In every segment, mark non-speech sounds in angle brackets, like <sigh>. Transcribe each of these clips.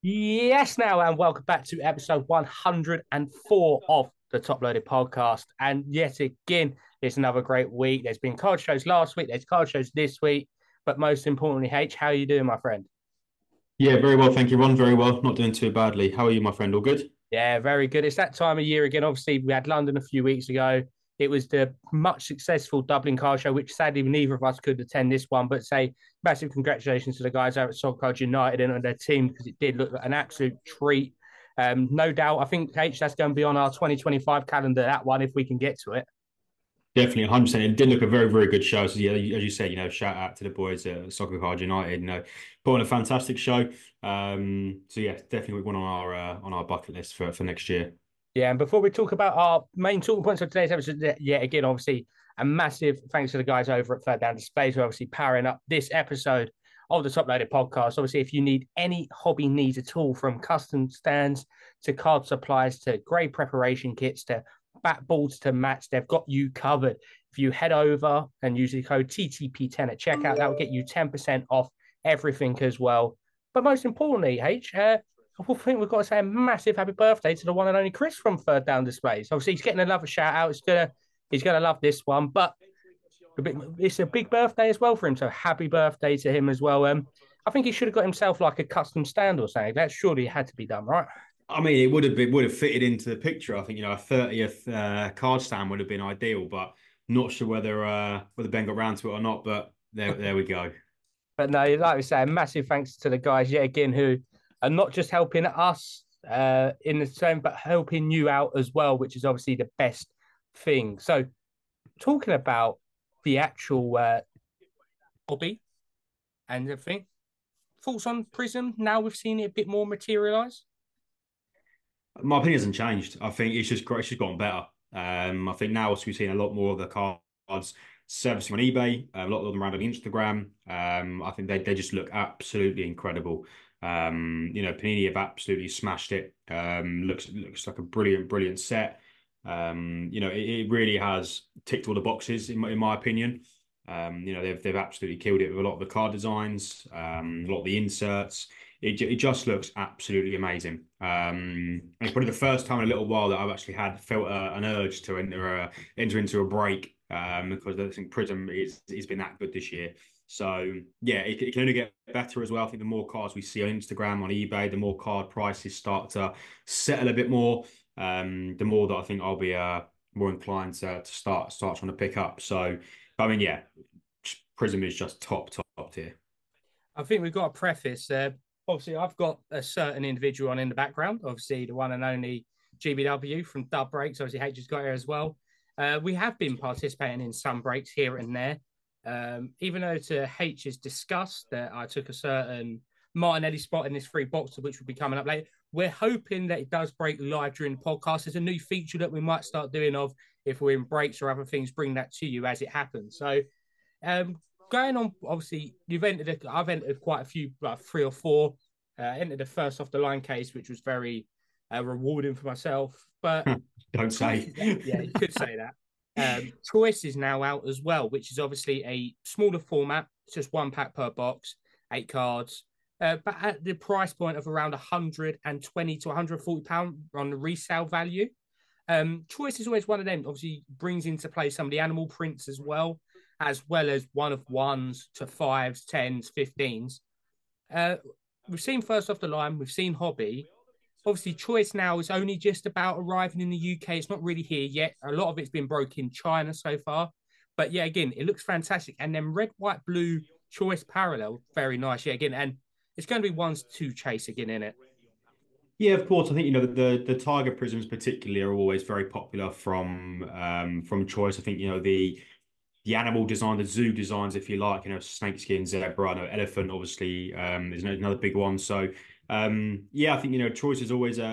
Yes, now, and welcome back to episode 104 of the Top Loaded Podcast. And yet again, it's another great week. There's been card shows last week, there's card shows this week. But most importantly, H, how are you doing, my friend? Yeah, very well. Thank you, Ron. Very well. Not doing too badly. How are you, my friend? All good? Yeah, very good. It's that time of year again. Obviously, we had London a few weeks ago. It was the much successful Dublin car show, which sadly neither of us could attend this one. But say massive congratulations to the guys over at Soccer United and their team because it did look like an absolute treat. Um, no doubt, I think H that's going to be on our 2025 calendar. That one, if we can get to it. Definitely, 100. percent It did look a very, very good show. So yeah, as you said, you know, shout out to the boys at Soccer Card United. You know, put on a fantastic show. Um, so yeah, definitely one on our uh, on our bucket list for for next year. Yeah, and before we talk about our main talking points of today's episode, yet again, obviously, a massive thanks to the guys over at Third Down Displays who are obviously powering up this episode of the Top Loaded podcast. Obviously, if you need any hobby needs at all, from custom stands to card supplies to grade preparation kits to bat balls to mats, they've got you covered. If you head over and use the code TTP10 at checkout, that will get you 10% off everything as well. But most importantly, H, uh, I think we've got to say a massive happy birthday to the one and only Chris from Third Down Displays. Obviously, he's getting another shout out. He's gonna he's gonna love this one, but it's a big birthday as well for him. So happy birthday to him as well. Um, I think he should have got himself like a custom stand or something. That surely had to be done, right? I mean, it would have been would have fitted into the picture. I think you know a thirtieth uh, card stand would have been ideal, but not sure whether uh, whether Ben got round to it or not. But there there we go. But no, like we say, massive thanks to the guys yet again who and not just helping us uh, in the same, but helping you out as well, which is obviously the best thing. So, talking about the actual uh, hobby and everything, thoughts on Prizm now we've seen it a bit more materialize? My opinion hasn't changed. I think it's just it's just gotten better. Um, I think now we've seen a lot more of the cards servicing on eBay, a lot of them around on Instagram. Um, I think they, they just look absolutely incredible. Um, you know, Panini have absolutely smashed it. Um, looks looks like a brilliant, brilliant set. Um, you know, it, it, really has ticked all the boxes in my, in my opinion. Um, you know, they've they've absolutely killed it with a lot of the card designs, um, a lot of the inserts. It, it just looks absolutely amazing. Um, it's probably the first time in a little while that I've actually had felt an urge to enter a, enter into a break um, because I think Prizm is has been that good this year. So yeah, it, it, can only get better as well. I think the more cards we see on Instagram, on eBay, the more card prices start to settle a bit more. Um, the more that I think I'll be uh, more inclined to, to start start trying to pick up. So, I mean, yeah, Prizm is just top top tier. I think we've got a preface there. Obviously, I've got a certain individual on in the background. Obviously, the one and only GBW from Dub Breaks. Obviously, H has got here as well. Uh, we have been participating in some breaks here and there. Um, even though to H is discussed that I took a certain Martinelli spot in this free boxer, which will be coming up later, we're hoping that it does break live during the podcast. There's a new feature that we might start doing of if we're in breaks or other things, bring that to you as it happens. So, um, going on, obviously, you've entered, a, I've entered quite a few, like three or four. Uh, entered the first off the line case, which was very uh, rewarding for myself. But <laughs> don't say, <laughs> yeah, you could say that. Um, Choice is now out as well, which is obviously a smaller format. It's just one pack per box, eight cards, uh, but at the price point of around 120 to 140 pound on the resale value. Um, Choice is always one of them. Obviously, brings into play some of the animal prints as well, as well as one of ones to fives, tens, fifteens. Uh, we've seen first off the line. We've seen hobby obviously choice now is only just about arriving in the UK. It's not really here yet. A lot of it's been broke in China so far. But yeah, again, it looks fantastic. And then red, white, blue choice parallel, very nice. Yeah, again, and it's going to be ones to chase again in it. Yeah, of course. I think you know the the tiger prizms particularly are always very popular from um from choice. I think you know the the animal design, the zoo designs, if you like, you know, snake skin, zebra, no, elephant, obviously, um, is another big one. So um, yeah, I think you know choice is always a,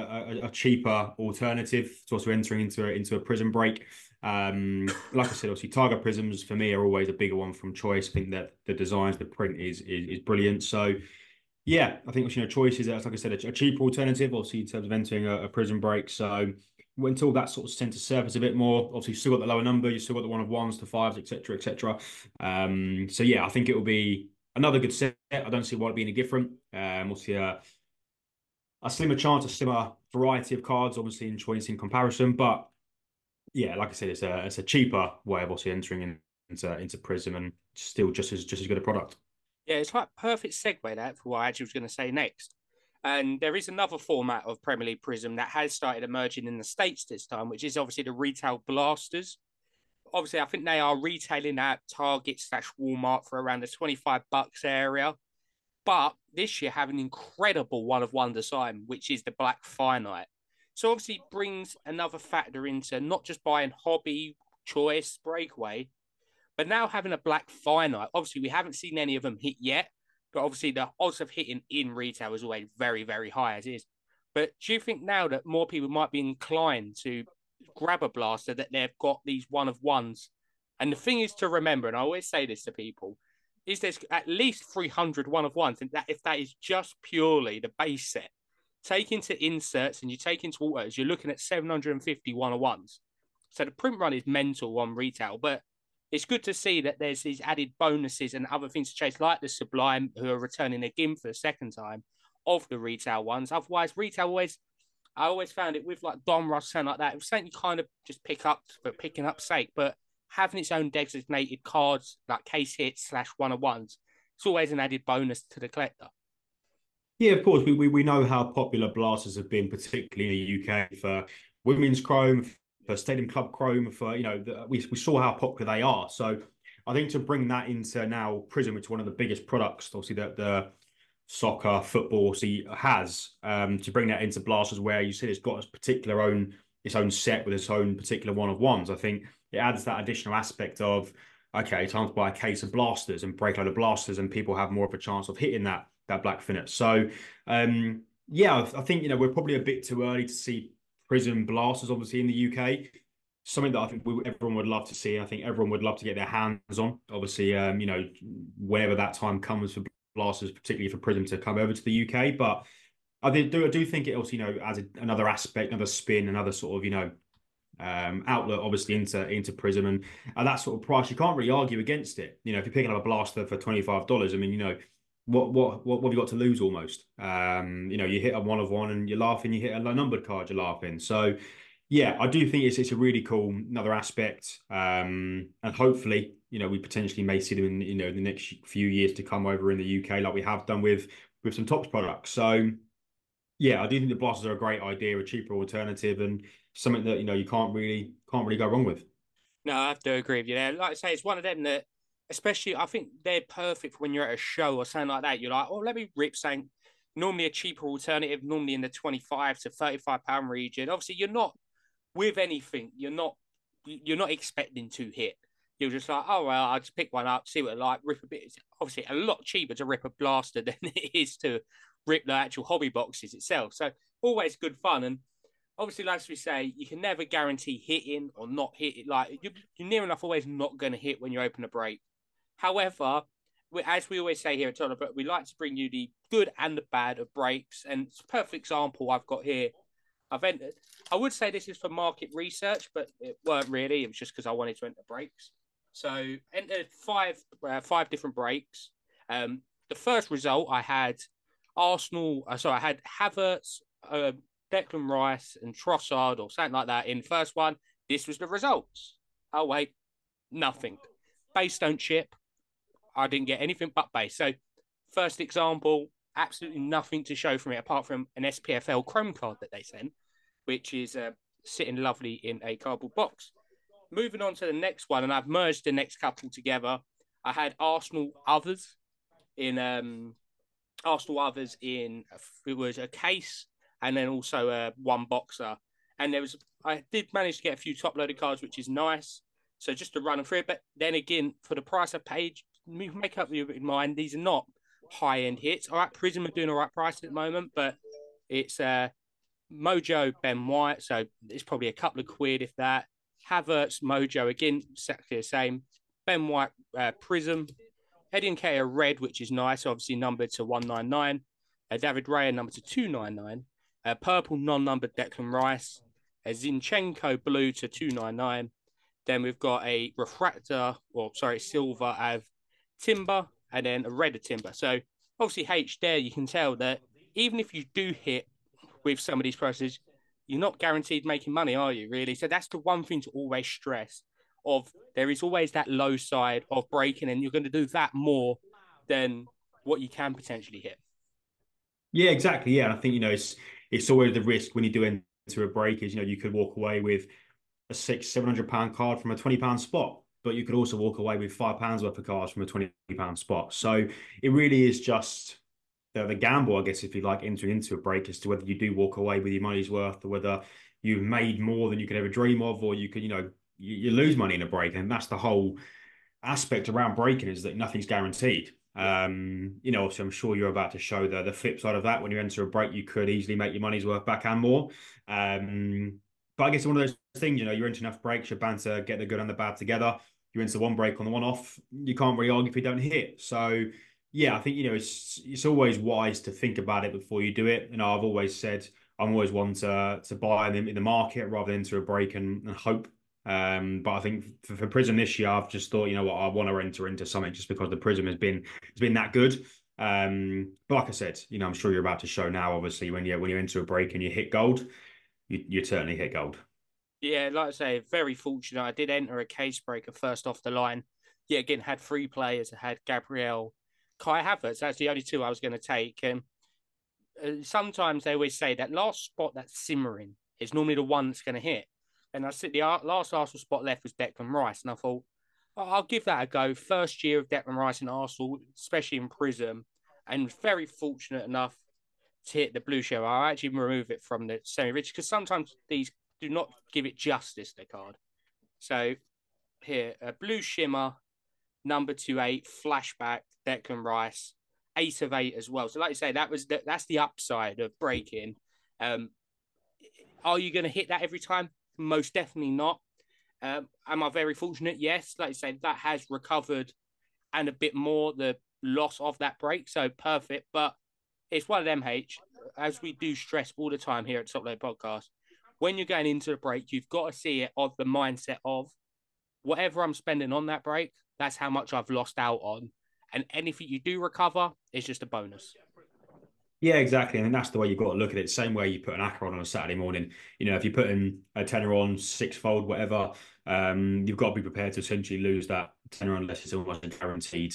a, a cheaper alternative to also entering into a, into a prizm break. Um, like I said, obviously Tiger prizms for me are always a bigger one from choice. I think that the designs, the print is is, is brilliant. So yeah, I think you know choice is like I said a, cheaper alternative, obviously in terms of entering a, a prizm break. So until that sort of center surface a bit more, obviously you still got the lower number, you still got the one of ones to fives, etc., etc. Um, so yeah, I think it will be another good set. I don't see why it being any different. Um, we'll see. Uh, a slimmer chance, a slimmer variety of cards, obviously in choice in comparison. But yeah, like I said, it's a it's a cheaper way of obviously entering in, into into Prizm and still just as just as good a product. Yeah, it's like perfect segue that for what I actually was going to say next. And there is another format of Premier League Prizm that has started emerging in the States this time, which is obviously the retail blasters. Obviously, I think they are retailing at Target slash Walmart for around the 25 bucks area. But this year have an incredible one of one design, which is the Black Finite. So obviously it brings another factor into not just buying hobby, choice, breakaway, but now having a Black Finite. Obviously, we haven't seen any of them hit yet, but obviously, the odds of hitting in retail is always very, very high as is. But do you think now that more people might be inclined to grab a blaster that they've got these one of ones? And the thing is to remember, and I always say this to people, is there's at least 300 one of ones, and that if that is just purely the base set, take into inserts and you take into autos, you're looking at 750 one of ones. So the print run is mental on retail, but it's good to see that there's these added bonuses and other things to chase, like the Sublime, who are returning again for the second time of the retail ones. Otherwise, retail always, I always found it with like Donruss, something like that. It was something you kind of just pick up for picking up sake, but having its own designated cards, like case hits slash one of ones, it's always an added bonus to the collector. Yeah, of course. We, we, we know how popular blasters have been, particularly in the UK, for women's chrome, for Stadium Club Chrome, for you know, the, we we saw how popular they are. So I think to bring that into now Prizm, which is one of the biggest products, obviously that the soccer football see has, um, to bring that into Blasters, where you said it's got its particular own its own set with its own particular one of ones. I think it adds that additional aspect of okay, time to buy a case of blasters and break load of blasters, and people have more of a chance of hitting that that black finite. So um, yeah, I think you know we're probably a bit too early to see Prizm Blasters, obviously in the UK. Something that I think we, everyone would love to see. I think everyone would love to get their hands on. Obviously, um, you know, whenever that time comes for Blasters, particularly for Prizm to come over to the UK. But I do, I do think it also, you know, as a, another aspect, another spin, another sort of, you know, um, outlet, obviously into into Prizm, and at that sort of price, you can't really argue against it. You know, if you're picking up a blaster for twenty five dollars, I mean, you know, what what what, have you got to lose almost? Um, you know, you hit a one of one and you're laughing. You hit a low numbered card, you're laughing. So, yeah, I do think it's it's a really cool another aspect, um, and hopefully, you know, we potentially may see them in you know the next few years to come over in the UK, like we have done with with some Topps products. So, yeah, I do think the blasters are a great idea, a cheaper alternative, and something that you know you can't really can't really go wrong with. No, I have to agree with you there. Like I say, it's one of them that especially I think they're perfect when you're at a show or something like that. You're like, oh, let me rip something. Normally a cheaper alternative, normally in the 25 to 35 pound region. Obviously, you're not with anything, you're not you're not expecting to hit. You're just like, oh well, I'll just pick one up, see what like, rip a bit. It's obviously a lot cheaper to rip a blaster <laughs> than it is to rip the actual hobby boxes itself. So always good fun. And obviously, like we say, you can never guarantee hitting or not hitting. Like you're, you're near enough always not going to hit when you open a break. However, we, as we always say here at Tottenham, we like to bring you the good and the bad of breaks. And it's a perfect example I've got here. I've entered. I would say this is for market research, but it weren't really. It was just because I wanted to enter breaks. So entered five uh, five different breaks. Um, the first result I had Arsenal. Uh, sorry, I had Havertz, uh, Declan Rice, and Trossard or something like that in first one. This was the results. Oh wait, nothing. Base don't chip. I didn't get anything but base. So, first example, absolutely nothing to show from it apart from an SPFL Chrome card that they sent, which is uh, sitting lovely in a cardboard box. Moving on to the next one, and I've merged the next couple together. I had Arsenal others in um, Arsenal others in it was a case and then also uh, one boxer. And there was I did manage to get a few top loaded cards, which is nice. So just to run them through, but then again, for the price I paid, make up your mind. These are not high end hits. All right, Prism are doing all right price at the moment, but it's uh Mojo Ben White, so it's probably a couple of quid if that. Havertz Mojo again, exactly the same. Ben White uh, Prism, Eddie Nketiah Red, which is nice, obviously numbered to one nine nine. Uh, David Raya numbered to two nine nine. Uh, purple non numbered Declan Rice. Uh, Zinchenko blue to two nine nine. Then we've got a refractor, or sorry, silver of timber, and then a red of timber. So obviously H there, you can tell that even if you do hit with some of these prices, you're not guaranteed making money, are you? Really? So that's the one thing to always stress. Of there is always that low side of breaking, and you're going to do that more than what you can potentially hit. Yeah, exactly. Yeah, I think you know it's it's always the risk when you do into a break is you know you could walk away with a six seven hundred pound card from a twenty pound spot, but you could also walk away with five pounds worth of cards from a twenty pound spot. So it really is just the, the gamble, I guess, if you like, entering into a break as to whether you do walk away with your money's worth or whether you've made more than you could ever dream of, or you could, you know, you, you lose money in a break. And that's the whole aspect around breaking is that nothing's guaranteed. Um, you know, obviously, I'm sure you're about to show the the flip side of that. When you enter a break, you could easily make your money's worth back and more. Um, but I guess one of those things, you know, you're into enough breaks, you're bound to get the good and the bad together. You're into one break on the one off, you can't really argue if you don't hit. So yeah, I think you know it's it's always wise to think about it before you do it. Know, I've always said I'm always one to to buy them in the market rather than to a break and, and hope. Um, but I think for, for, Prizm this year, I've just thought, you know what, I want to enter into something just because the Prizm has been has been that good. Um, but like I said, you know, I'm sure you're about to show now. Obviously, when you when you enter a break and you hit gold, you you certainly hit gold. Yeah, like I say, very fortunate. I did enter a case breaker first off the line. Yeah, again, had three players. I had Gabriel, Kai Havertz. That's the only two I was going to take. And uh, sometimes they always say that last spot that's simmering is normally the one that's going to hit. And I said the last Arsenal spot left was Declan Rice, and I thought I'll give that a go. First year of Declan Rice in Arsenal, especially in Prizm, and very fortunate enough to hit the blue shell. I'll actually remove it from the semi-rigid because sometimes these do not give it justice. The card. So here, a blue shimmer, number two eight flashback Declan Rice, eight of eight as well. So, like you say, that was the, that's the upside of breaking. Um, are you going to hit that every time? Most definitely not. Um, am I very fortunate? Yes. Like I say, that has recovered and a bit more the loss of that break. So perfect. But it's one of them, H, as we do stress all the time here at Top Load Podcast. When you're going into the break, you've got to see it of the mindset of whatever I'm spending on that break, that's how much I've lost out on and anything you do recover is just a bonus. Yeah, exactly. And that's the way you've got to look at it. Same way you put an acca on on a Saturday morning. You know, if you're putting a tenner on six-fold, whatever, um, you've got to be prepared to essentially lose that tenner unless it's almost a guaranteed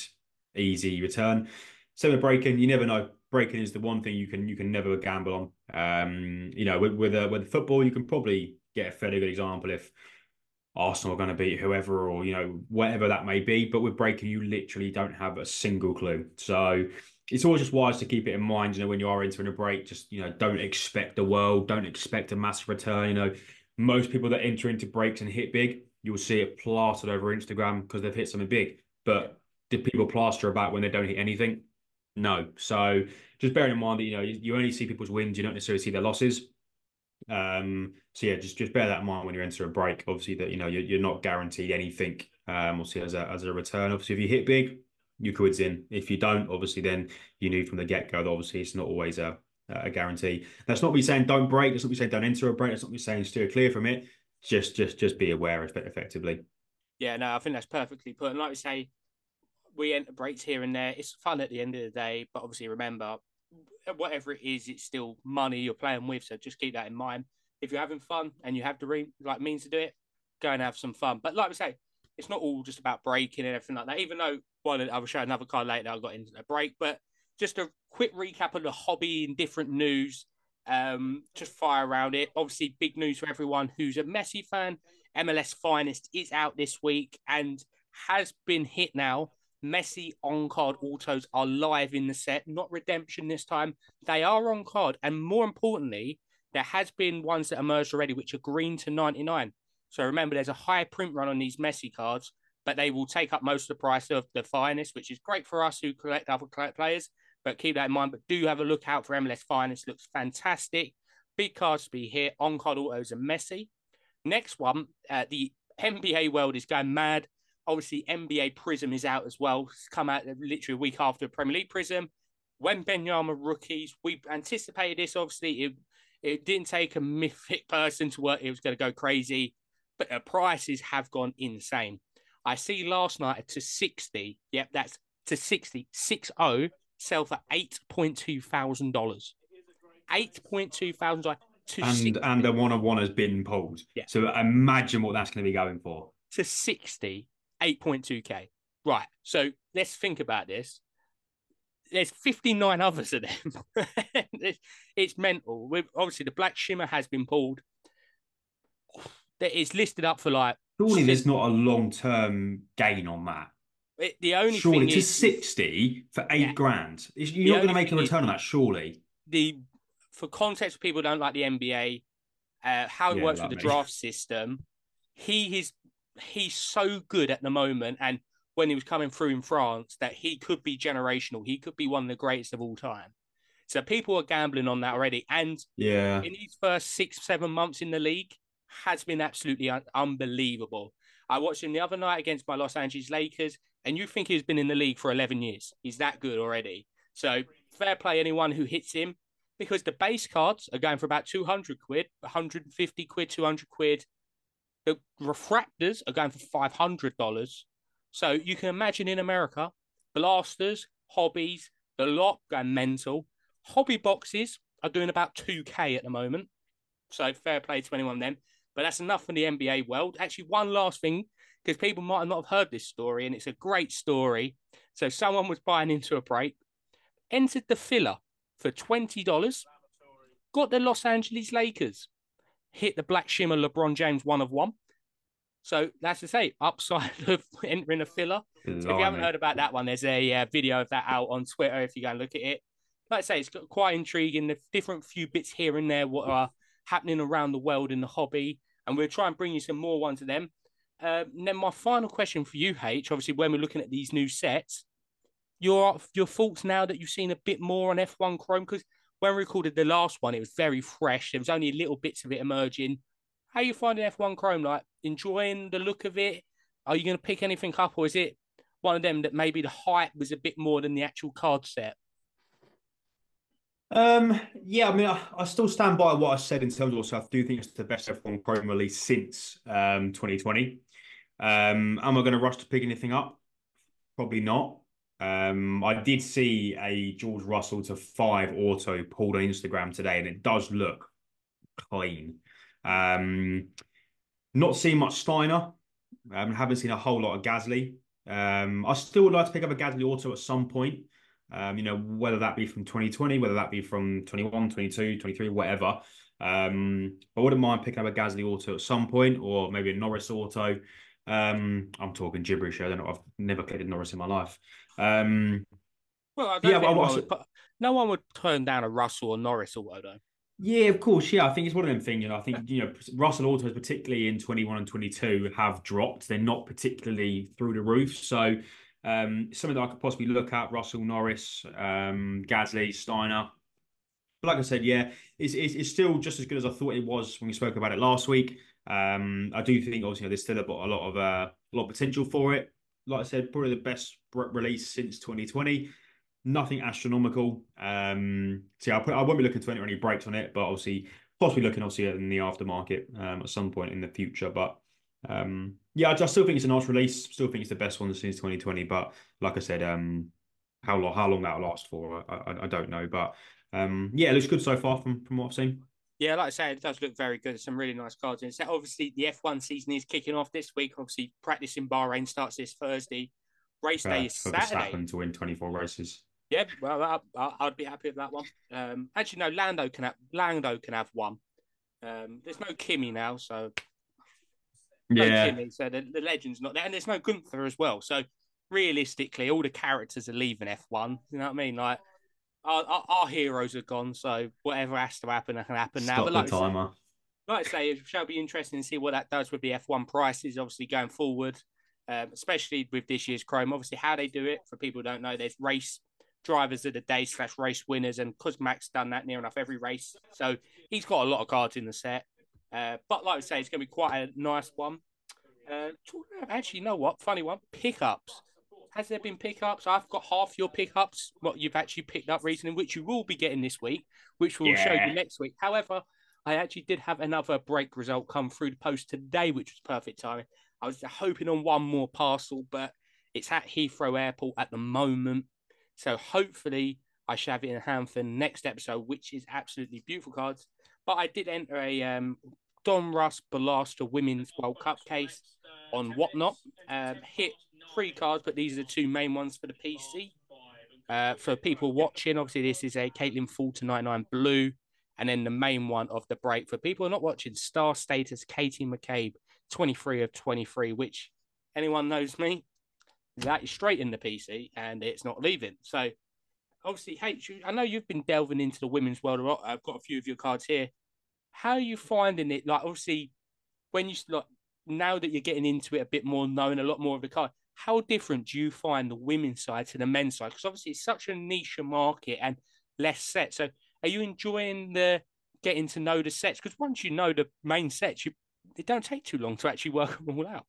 easy return. Same with breaking, you never know. Breaking is the one thing you can you can never gamble on. Um, you know, with with, uh, with football, you can probably get a fairly good example if Arsenal are going to beat whoever or you know whatever that may be. But with breaking, you literally don't have a single clue. So it's always just wise to keep it in mind. You know, when you are entering a break, just you know, don't expect the world, don't expect a massive return. You know, most people that enter into breaks and hit big, you will see it plastered over Instagram because they've hit something big. But do people plaster about when they don't hit anything? No. So just bearing in mind that you know you, you only see people's wins, you don't necessarily see their losses. Um, so yeah, just just bear that in mind when you enter a break. Obviously, that you know you're, you're not guaranteed anything. Um, obviously as a as a return. Obviously, if you hit big, your quid's in. If you don't, obviously, then you knew from the get go that obviously it's not always a a guarantee. That's not me saying don't break. That's not me saying don't enter a break. That's not me saying steer clear from it. Just just just be aware of it effectively. Yeah, no, I think that's perfectly put. And like we say, we enter breaks here and there. It's fun at the end of the day, but obviously remember whatever it is, it's still money you're playing with. So just keep that in mind. If you're having fun and you have the re- like means to do it, go and have some fun. But like we say, it's not all just about breaking and everything like that. Even though one, I will show another card later. I got into a break, but just a quick recap of the hobby and different news. Um, just fire around it. Obviously, big news for everyone who's a Messi fan. MLS Finest is out this week and has been hit now Messi on card autos are live in the set, not redemption this time. They are on card. And more importantly, there has been ones that emerged already, which are green to 99. So remember, there's a high print run on these Messi cards, but they will take up most of the price of the finest, which is great for us who collect other players. But keep that in mind. But do have a look out for MLS finest. Looks fantastic. Big cards to be here. On card autos and Messi. Next one, uh, the NBA world is going mad obviously NBA Prizm is out as well. It's come out literally a week after Premier League Prizm. Wembanyama rookies, we anticipated this. Obviously, it it didn't take a <laughs> mythic person to work. It was going to go crazy, but the prices have gone insane. I see last night to 60. Yep, that's to 60, 6 0, sell for $8.2 thousand. 8.2 thousand to and 60, and the one on one has been pulled. Yeah. So imagine what that's going to be going for. to 60, 8.2k. Right. So let's think about this. There's 59 others of them. <laughs> it's, it's mental. With obviously the black shimmer has been pulled. That is listed up for like Surely there's not a long term gain on that. it, the only Surely thing to is sixty for eight Yeah. grand. You're not going to make a thing is- return on that, surely. the for context people don't like the NBA, uh, how it Yeah, works with the me. draft system. He is he's so good at the moment, and when he was coming through in France, that he could be generational. He could be one of the greatest of all time. So people are gambling on that already, and Yeah. in his first six, seven months in the league, has been absolutely un- unbelievable. I watched him the other night against my Los Angeles Lakers, and you think he's been in the league for 11 years. He's that good already. So fair play anyone who hits him because the base cards are going for about 200 quid, 150 quid, 200 quid. The refractors are going for $500. So you can imagine in America, blasters, hobbies, the lot going mental. Hobby boxes are doing about 2K at the moment. So fair play to anyone then. But that's enough for the NBA world. Actually, one last thing, because people might not have heard this story, and it's a great story. So someone was buying into a break, entered the filler for twenty dollars, got the Los Angeles Lakers, hit the Black Shimmer LeBron James one of one. So that's to say, upside <laughs> of entering a filler. So if you haven't heard about that one, there's a uh, video of that out on Twitter if you go and look at it. Like I say, it's got quite intriguing. The different few bits here and there what are happening around the world in the hobby, and we'll try and bring you some more ones of them. Uh, and then my final question for you, H, obviously when we're looking at these new sets, your your thoughts now that you've seen a bit more on F1 Chrome because when we recorded the last one, it was very fresh. There was only little bits of it emerging. How you finding F1 Chrome? Like enjoying the look of it? Are you going to pick anything up, or is it one of them that maybe the hype was a bit more than the actual card set? Um, yeah, I mean, I, I still stand by what I said in terms of also, I do think it's the best F1 Chrome release since um 2020. Um, am I going to rush to pick anything up? Probably not. Um, I did see a George Russell to five auto pulled on Instagram today, and it does look clean. Um, not seeing much Steiner. Um, haven't seen a whole lot of Gasly. Um, I still would like to pick up a Gasly auto at some point. Um, you know, whether that be from 2020, whether that be from 21, 22, 23, whatever. Um, I wouldn't mind picking up a Gasly auto at some point, or maybe a Norris auto. Um, I'm talking gibberish. here. I don't know. I've never played a Norris in my life. Um, Well, I don't Yeah, think I anyone was- would no one would turn down a Russell or Norris auto though. Yeah, of course. Yeah, I think it's one of them things. You know, I think you know Russell autos, particularly in twenty one and twenty two, have dropped. They're not particularly through the roof. So, um, something that I could possibly look at: Russell, Norris, um, Gasly, Steiner. But like I said, yeah, it's, it's it's still just as good as I thought it was when we spoke about it last week. Um, I do think obviously there's still a, a lot of uh, a lot of potential for it. Like I said, probably the best re- release since 2020 nothing astronomical. Um, so yeah, I, put, I won't be looking to any breaks on it, but obviously possibly looking obviously in the aftermarket um, at some point in the future. But um, yeah, I just still think it's a nice release. Still think it's the best one since 2020. But like I said, um, how long how long that'll last for, I, I, I don't know. But um, yeah, it looks good so far from from what I've seen. Yeah, like I say, it does look very good. Some really nice cards in. So obviously, the F1 season is kicking off this week. Obviously, practice in Bahrain starts this Thursday. Race day Uh, is Saturday. To win 24 races. Yeah, well, I, I'd be happy with that one. Um, actually, no, Lando can have Lando can have one. Um, there's no Kimi now, so Yeah, so the, the legend's not there, and there's no Gunther as well. So realistically, all the characters are leaving F1. You know what I mean? Like our, our, our heroes are gone, so whatever has to happen, can happen now. stop But the like, I say- timer. like I say, it shall be interesting to see what that does with the F1 prices, obviously going forward, um, especially with this year's Chrome. Obviously, how they do it, for people who don't know, there's race drivers of the day slash race winners, and because Max done that near enough every race, so he's got a lot of cards in the set. Uh, but like I say, it's going to be quite a nice one. Uh, actually, you know what? Funny one. Pickups. Has there been pickups? I've got half your pickups, what you've actually picked up recently, which you will be getting this week, which we'll show you next week. However, I actually did have another break result come through the post today, which was perfect timing. I was hoping on one more parcel, but it's at Heathrow Airport at the moment. So hopefully I shall have it in hand for next episode, which is absolutely beautiful cards. But I did enter a um, Donruss Ballastra Women's World Cup case on whatnot. Um, hit three cards, but these are the two main ones for the PC. Uh, for people watching, obviously, this is a Caitlin Fulton 99 Blue. And then the main one of the break for people not watching, star status Katie McCabe, 23 of 23, which anyone knows me, that is straight in the PC and it's not leaving. So obviously, H, I know you've been delving into the women's world a lot. I've got a few of your cards here. How are you finding it? Like, obviously, when you like now that you're getting into it a bit more, knowing a lot more of the card, how different do you find the women's side to the men's side? Because obviously, it's such a niche market and less set. So are you enjoying the getting to know the sets? Because once you know the main sets, you it don't take too long to actually work them all out.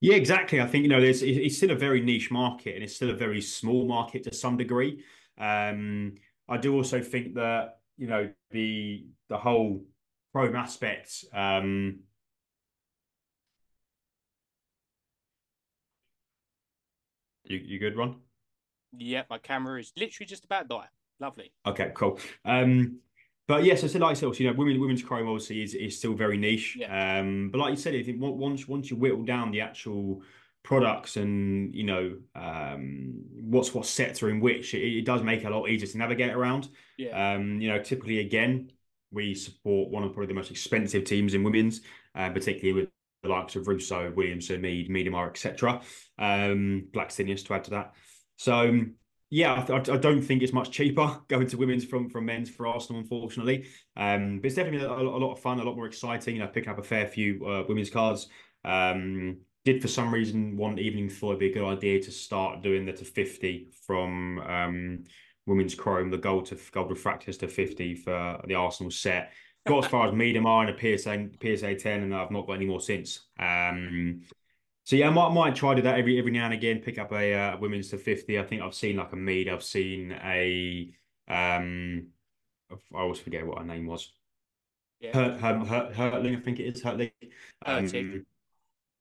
Yeah, exactly. I think you know, there's it's still a very niche market, and it's still a very small market to some degree. Um, I do also think that you know the the whole chrome aspect. Um, you you good, Ron? Yeah, my camera is literally just about die. Lovely. Okay, cool. Um, but yes, I said like so, you know, women women's chrome obviously is, is still very niche. Yeah. Um, but like you said, I think once once you whittle down the actual products and you know um, what's what sets are in which, it, it, does make it a lot easier to navigate around. Yeah. Um, you know, typically again, we support one of probably the most expensive teams in women's, uh, particularly with the likes of Russo, Williamson, Mead, Miedema, etc. Um, Blackstenius to add to that. So yeah, I, I, don't think it's much cheaper <laughs> going to women's from from men's for Arsenal, unfortunately. Um, but it's definitely a, a, lot of fun, a lot more exciting. You know, pick up a fair few uh, women's cards. Um, did for some reason one evening thought it'd be a good idea to start doing the to fifty from um, women's chrome, the gold to gold refractors to fifty for the Arsenal set. Got as far as Miedema iron, a PSA PSA ten, and I've not got any more since. Um, so yeah, I might, might try to do that every every now and again. Pick up a uh, women's to fifty. I think I've seen like a Mead. I've seen a um, I always forget what her name was. Yeah. Hurt, her, her, Hertling, I think it is Hertling. Um,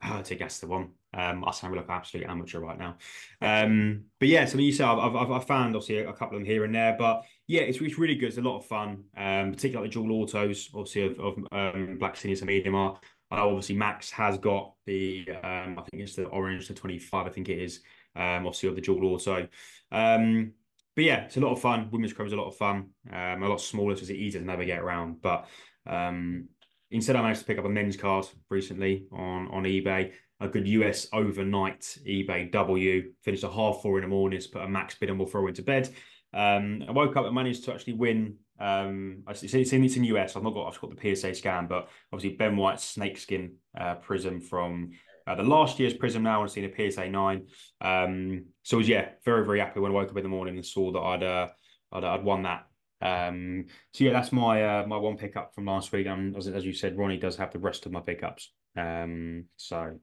Hurtig. Hurtig, that's the one. Um, I sound like an absolute amateur right now. Um, but yeah, so you say I've, I've, I've found obviously a couple of them here and there, but yeah, it's, it's really good. It's a lot of fun, um, particularly the dual autos, obviously of, of um, Blackstenius and Miedema. Uh, obviously, Max has got the, um, I think it's the orange the 25, I think it is, um, obviously of the dual auto. Um, but yeah, it's a lot of fun. Women's Chrome is a lot of fun. Um, a lot smaller, so it's easier to navigate around. But um, instead, I managed to pick up a men's card recently on, on eBay. A good US overnight eBay W. Finished a half four in the morning, put a max bid and we'll throw into bed. Um, I woke up and managed to actually win um, it's, it's in it's in US. I've not got I've got the PSA scan, but obviously Ben White's snakeskin uh, prizm from uh, the last year's prizm. Now I've seen a PSA nine. Um, so I was yeah very very happy when I woke up in the morning and saw that I'd uh, I'd, I'd won that. Um, so yeah, that's my uh, my one pickup from last week. And as, as you said, Ronnie does have the rest of my pickups. Um, so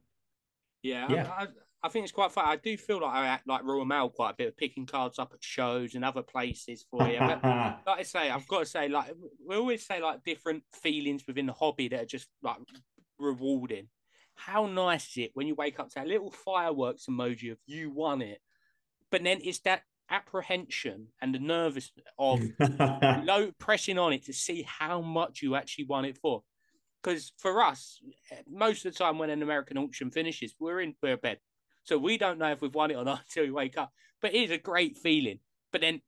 yeah, yeah. I, I think it's quite fun. I do feel like I act like Royal Mail quite a bit of picking cards up at shows and other places for you. But <laughs> like I say, I've got to say, like we always say, like different feelings within the hobby that are just like rewarding. How nice is it when you wake up to a little fireworks emoji of you won it, but then it's that apprehension and the nervousness of <laughs> low pressing on it to see how much you actually won it for. Because for us, eh, most of the time when an American auction finishes, we're in we're bed. So we don't know if we've won it or not <laughs> until we wake up. But it is a great feeling. But then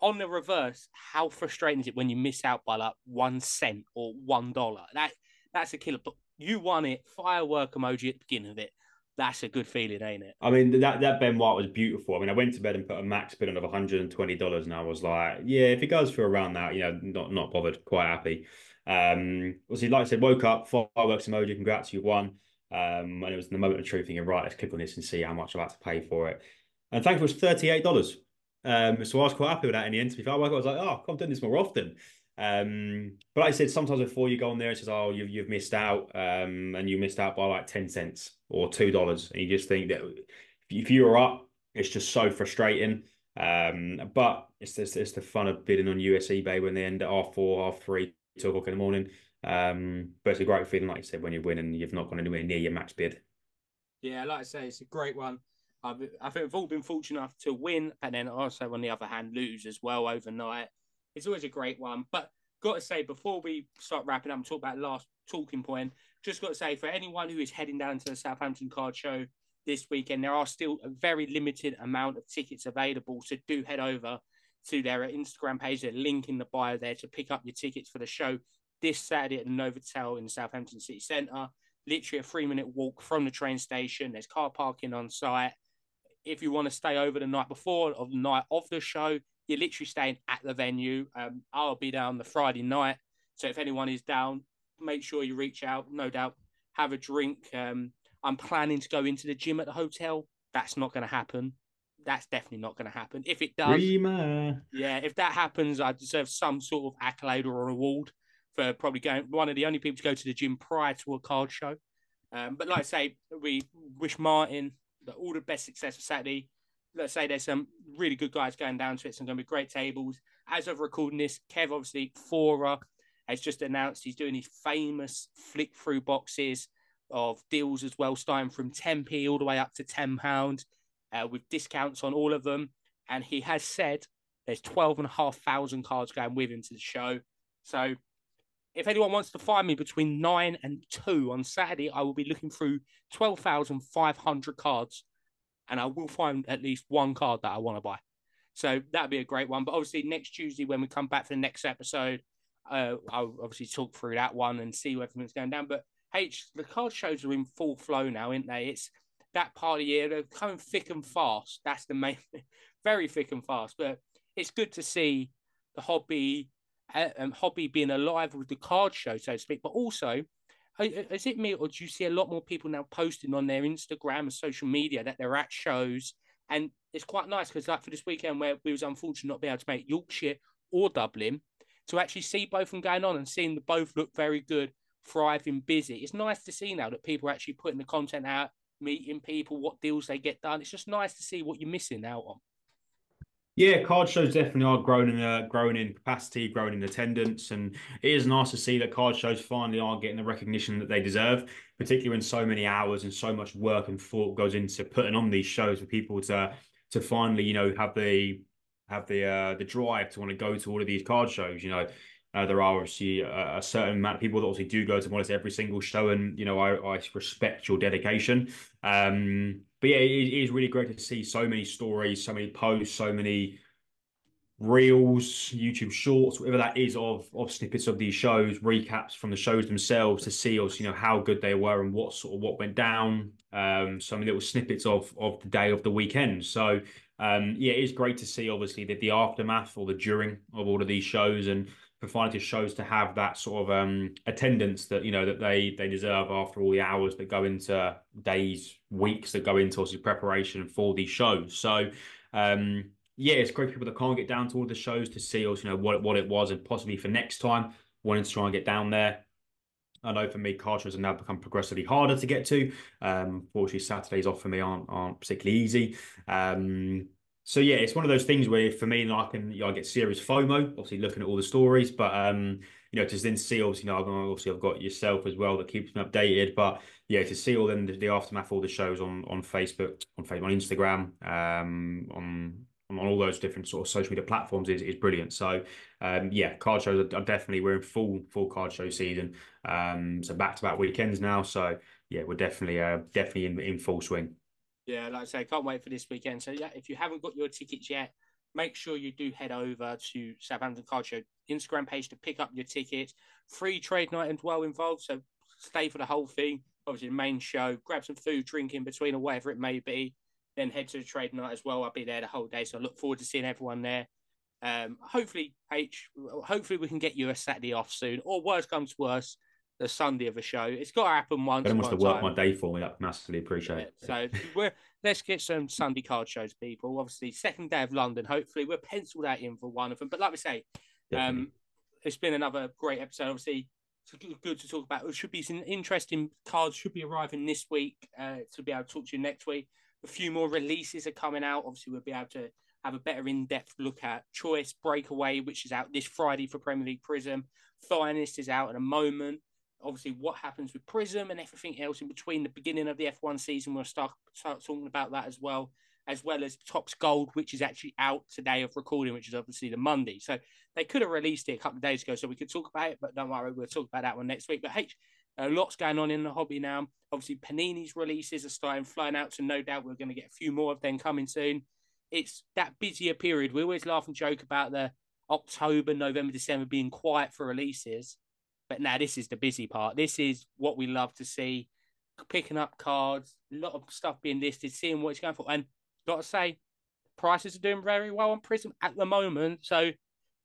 on the reverse, how frustrating is it when you miss out by like one cent or one dollar? That that's a killer. But you won it, firework emoji at the beginning of it. That's a good feeling, ain't it? I mean, that that Ben White was beautiful. I mean, I went to bed and put a max bid on of one hundred and twenty dollars, and I was like, yeah, if it goes for around that, you know, not not bothered, quite happy. Um, obviously, like I said, woke up, fireworks emoji, congrats, you won. Um, and it was the moment of truth thinking, right, let's click on this and see how much I've had to pay for it. And thankfully, it was $38. Um, so I was quite happy with that in the end. To be fair, I was like, oh, I'm doing this more often. Um, but like I said, sometimes before you go on there, it says, oh, you've, you've missed out. Um, and you missed out by like 10 cents or $2. And you just think that if you were up, it's just so frustrating. Um, but it's, it's the fun of bidding on US eBay when they end at half four, half three, two o'clock in the morning. Um, but it's a great feeling, like you said, when you win and you've not gone anywhere near your max bid. Yeah, like I say, it's a great one. I've, I think we've all been fortunate enough to win, and then also on the other hand lose as well overnight. It's always a great one. But got to say before we start wrapping up and talk about last talking point, just got to say for anyone who is heading down to the Southampton Card Show this weekend, there are still a very limited amount of tickets available. So do head over to their Instagram page, their link in the bio there to pick up your tickets for the show this Saturday at Novotel in Southampton City Centre. Literally a three minute walk from the train station. There's car parking on site. If you want to stay over the night before or the night of the show, you're literally staying at the venue. Um, I'll be down the Friday night. So if anyone is down, make sure you reach out. No doubt, have a drink. Um, I'm planning to go into the gym at the hotel. That's not going to happen. That's definitely not going to happen. If it does, yeah, if that happens, I deserve some sort of accolade or award for probably going one of the only people to go to the gym prior to a card show. Um, but like I say, we wish Martin all the best success for Saturday. Let's say there's some really good guys going down to it. Some going to be great tables. As of recording this, Kev obviously Fora has just announced he's doing his famous flick through boxes of deals as well, starting from 10p all the way up to 10 pounds uh, with discounts on all of them. And he has said there's 12,500 cards going with him to the show. So if anyone wants to find me between nine and two on Saturday, I will be looking through 12,500 cards and I will find at least one card that I want to buy. So that'd be a great one. But obviously, next Tuesday, when we come back for the next episode, uh, I'll obviously talk through that one and see where everything's going down. But H, the card shows are in full flow now, aren't they? It's that part of the year, they're coming thick and fast. That's the main, <laughs> very thick and fast. But it's good to see the hobby, uh, um, hobby being alive with the card show, so to speak. But also, is it me or do you see a lot more people now posting on their Instagram and social media that they're at shows? And it's quite nice because, like for this weekend, where we was unfortunate not be able to make Yorkshire or Dublin, to actually see both of them going on and seeing them both look very good, thriving, busy. It's nice to see now that people are actually putting the content out, meeting people, what deals they get done. It's just nice to see what you're missing out on. Yeah, card shows definitely are growing in uh, growing in capacity, growing in attendance, and it is nice to see that card shows finally are getting the recognition that they deserve. Particularly when so many hours and so much work and thought goes into putting on these shows for people to to finally, you know, have the have the uh, the drive to want to go to all of these card shows. You know, uh, there are obviously a, a, certain amount of people that obviously do go to almost every single show, and you know, I, I respect your dedication. Um, but yeah, it, is really great to see so many stories, so many posts, so many reels, YouTube shorts, whatever that is of of snippets of these shows, recaps from the shows themselves to see us, you know, how good they were and what sort of what went down. Um, some little snippets of of the day of the weekend. So um, yeah, it is great to see obviously that the aftermath or the during of all of these shows and finally shows to have that sort of um, attendance that you know that they they deserve after all the hours that go into days, weeks that go into obviously preparation for these shows. So um, yeah, it's great people that can't get down to all the shows to see us, you know, what what it was and possibly for next time wanting to try and get down there. I know for me, car shows have now become progressively harder to get to. Um, fortunately, Saturdays off for me aren't aren't particularly easy. Um, so yeah, it's one of those things where for me, I can you know, I get serious FOMO, obviously looking at all the stories, but um, you know, to then see obviously, you know, obviously I've got yourself as well that keeps me updated, but yeah, to see all then the, the aftermath, all the shows on on Facebook, on Facebook, on Instagram, um, on on all those different sort of social media platforms is, is brilliant. So um, yeah, card shows are, definitely we're in full full card show season. Um, so back to back weekends now. So yeah, we're definitely uh, definitely in, in full swing. Yeah, like I say, can't wait for this weekend. So yeah, if you haven't got your tickets yet, make sure you do head over to Southampton Card Show Instagram page to pick up your tickets. Free trade night and well involved, so stay for the whole thing. Obviously, the main show. Grab some food, drink in between, or whatever it may be then head to the trade night as well. I'll be there the whole day, so I look forward to seeing everyone there. Um, hopefully, H, hopefully we can get you a Saturday off soon, or worst comes to worst, the Sunday of a show. It's got to happen once. Anyone wants to work my day for me, I massively appreciate it. So we're let's get some Sunday card shows, people. Obviously, second day of London. Hopefully, we're penciled that in for one of them. But like we say, um, it's been another great episode. Obviously, it's good to talk about. It should be some interesting cards. Should be arriving this week uh, to be able to talk to you next week a few more releases are coming out. Obviously, we'll be able to have a better in-depth look at Choice Breakaway, which is out this Friday for Premier League Prizm. Finest is out in a moment. Obviously what happens with Prizm and everything else in between the beginning of the F1 season. We'll start start talking about that as well, as well as Topps Gold, which is actually out today of recording, which is obviously the Monday. So they could have released it a couple of days ago, so we could talk about it. But don't worry, we'll talk about that one next week. But H, a lot's going on in the hobby now. Obviously, Panini's releases are starting flying out, so no doubt we're going to get a few more of them coming soon. It's that busier period. We always laugh and joke about the October, November, December being quiet for releases but now this is the busy part. This is what we love to see. Picking up cards, a lot of stuff being listed, seeing what it's going for. And gotta say, prices are doing very well on Prizm at the moment. So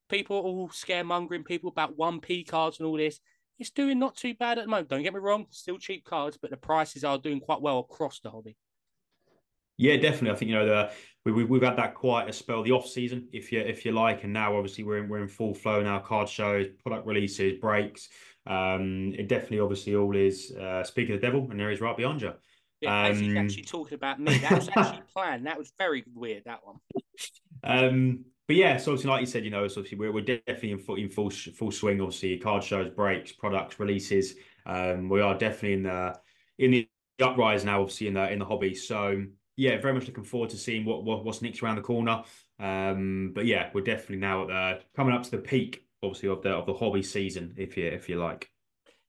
people are all scaremongering people about 1p cards and all this. It's doing not too bad at the moment. Don't get me wrong, still cheap cards, but the prices are doing quite well across the hobby. Yeah, definitely. I think you know the we, we we've had that quite a spell the off season, if you if you like, and now obviously we're in we're in full flow now. Card shows, product releases, breaks. Um, it definitely obviously all is uh, speak of the devil, and there is right beyond you. Yeah, um, he's actually talking about me. That was actually <laughs> planned. That was very weird. That one. Um, but yeah, so obviously, like you said, you know, so obviously we're, we're definitely in full in full full swing. Obviously, card shows, breaks, products, releases. Um, we are definitely in the in the uprise now. Obviously, in the in the hobby. So yeah, very much looking forward to seeing what, what what's next around the corner. Um, but yeah, we're definitely now uh, coming up to the peak, obviously, of the of the hobby season, if you if you like.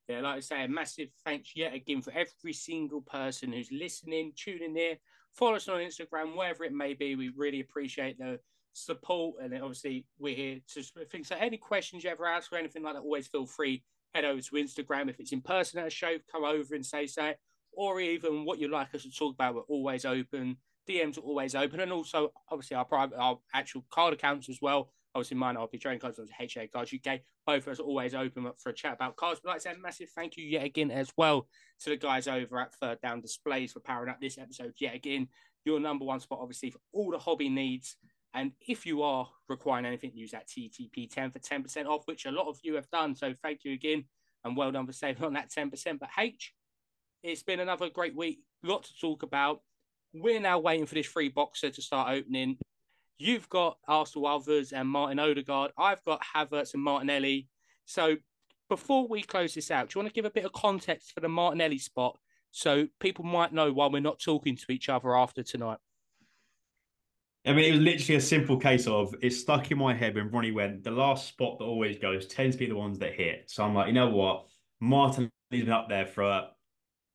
Yeah, like I say, a massive thanks yet again for every single person who's listening, tuning in. Follow us on Instagram, wherever it may be. We really appreciate the support, and obviously we're here to think. So, any questions you ever ask or anything like that, always feel free head over to Instagram. If it's in person at a show, come over and say so or even what you'd like us to talk about, we're always open. DMs are always open, and also obviously our private, our actual card accounts as well. Obviously, mine are trading cards, obviously HA Cards UK. Both of us are always open for a chat about cards. But like I said, massive thank you yet again as well to the guys over at Third Down Displays for powering up this episode yet again. Your number one spot, obviously, for all the hobby needs. And if you are requiring anything, use that TTP10 for 10% off, which a lot of you have done. So thank you again, and well done for saving on that 10%. But H, it's been another great week. Lot to talk about. We're now waiting for this free boxer to start opening. You've got Arsenal Others and Martin Odegaard. I've got Havertz and Martinelli. So before we close this out, do you want to give a bit of context for the Martinelli spot so people might know why we're not talking to each other after tonight? I mean, it was literally a simple case of it stuck in my head when Ronnie went, the last spot that always goes tends to be the ones that hit. So I'm like, you know what? Martin has been up there for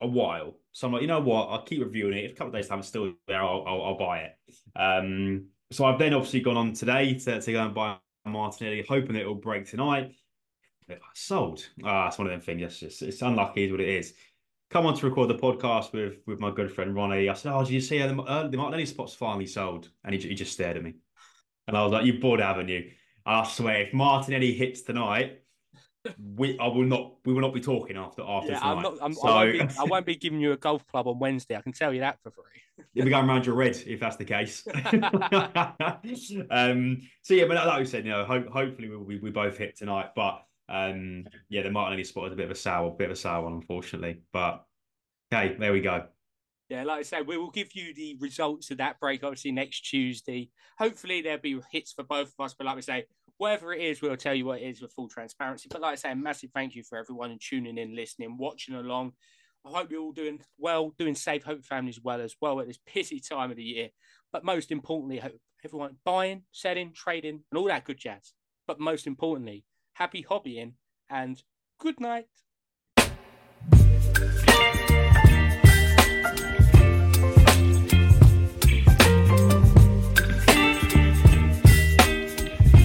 a while. So I'm like, you know what? I'll keep reviewing it. If a couple of days time it's still there, I'll, I'll, I'll buy it. Um, so I've then obviously gone on today to, to go and buy Martinelli, hoping it will break tonight. Sold. Ah, it's one of them things. It's just it's unlucky, is what it is. Come on to record the podcast with with my good friend Ronnie. I said, "Oh, did you see how the, uh, the Martinelli spot's finally sold?" And he, he just stared at me, and I was like, "You bored, haven't you?" I swear, if Martinelli hits tonight, we I will not we will not be talking after after yeah, tonight. I'm not, I'm, so, I, won't be, <laughs> I won't be giving you a golf club on Wednesday. I can tell you that for free. <laughs> You'll be going around your red if that's the case. <laughs> um, so yeah, but like we said, you know, hope, hopefully we, we, we both hit tonight. But um, yeah, the Martinelli spot is a bit of a sour, bit of a sour one, unfortunately. But okay, there we go. Yeah, like I said, we will give you the results of that break obviously next Tuesday. Hopefully there'll be hits for both of us. But like we say, whatever it is, we'll tell you what it is with full transparency. But like I say, massive thank you for everyone tuning in, listening, watching along. I hope you're all doing well, doing safe, hope families well as well at this busy time of the year. But most importantly, hope everyone buying, selling, trading, and all that good jazz. But most importantly, happy hobbying and good night.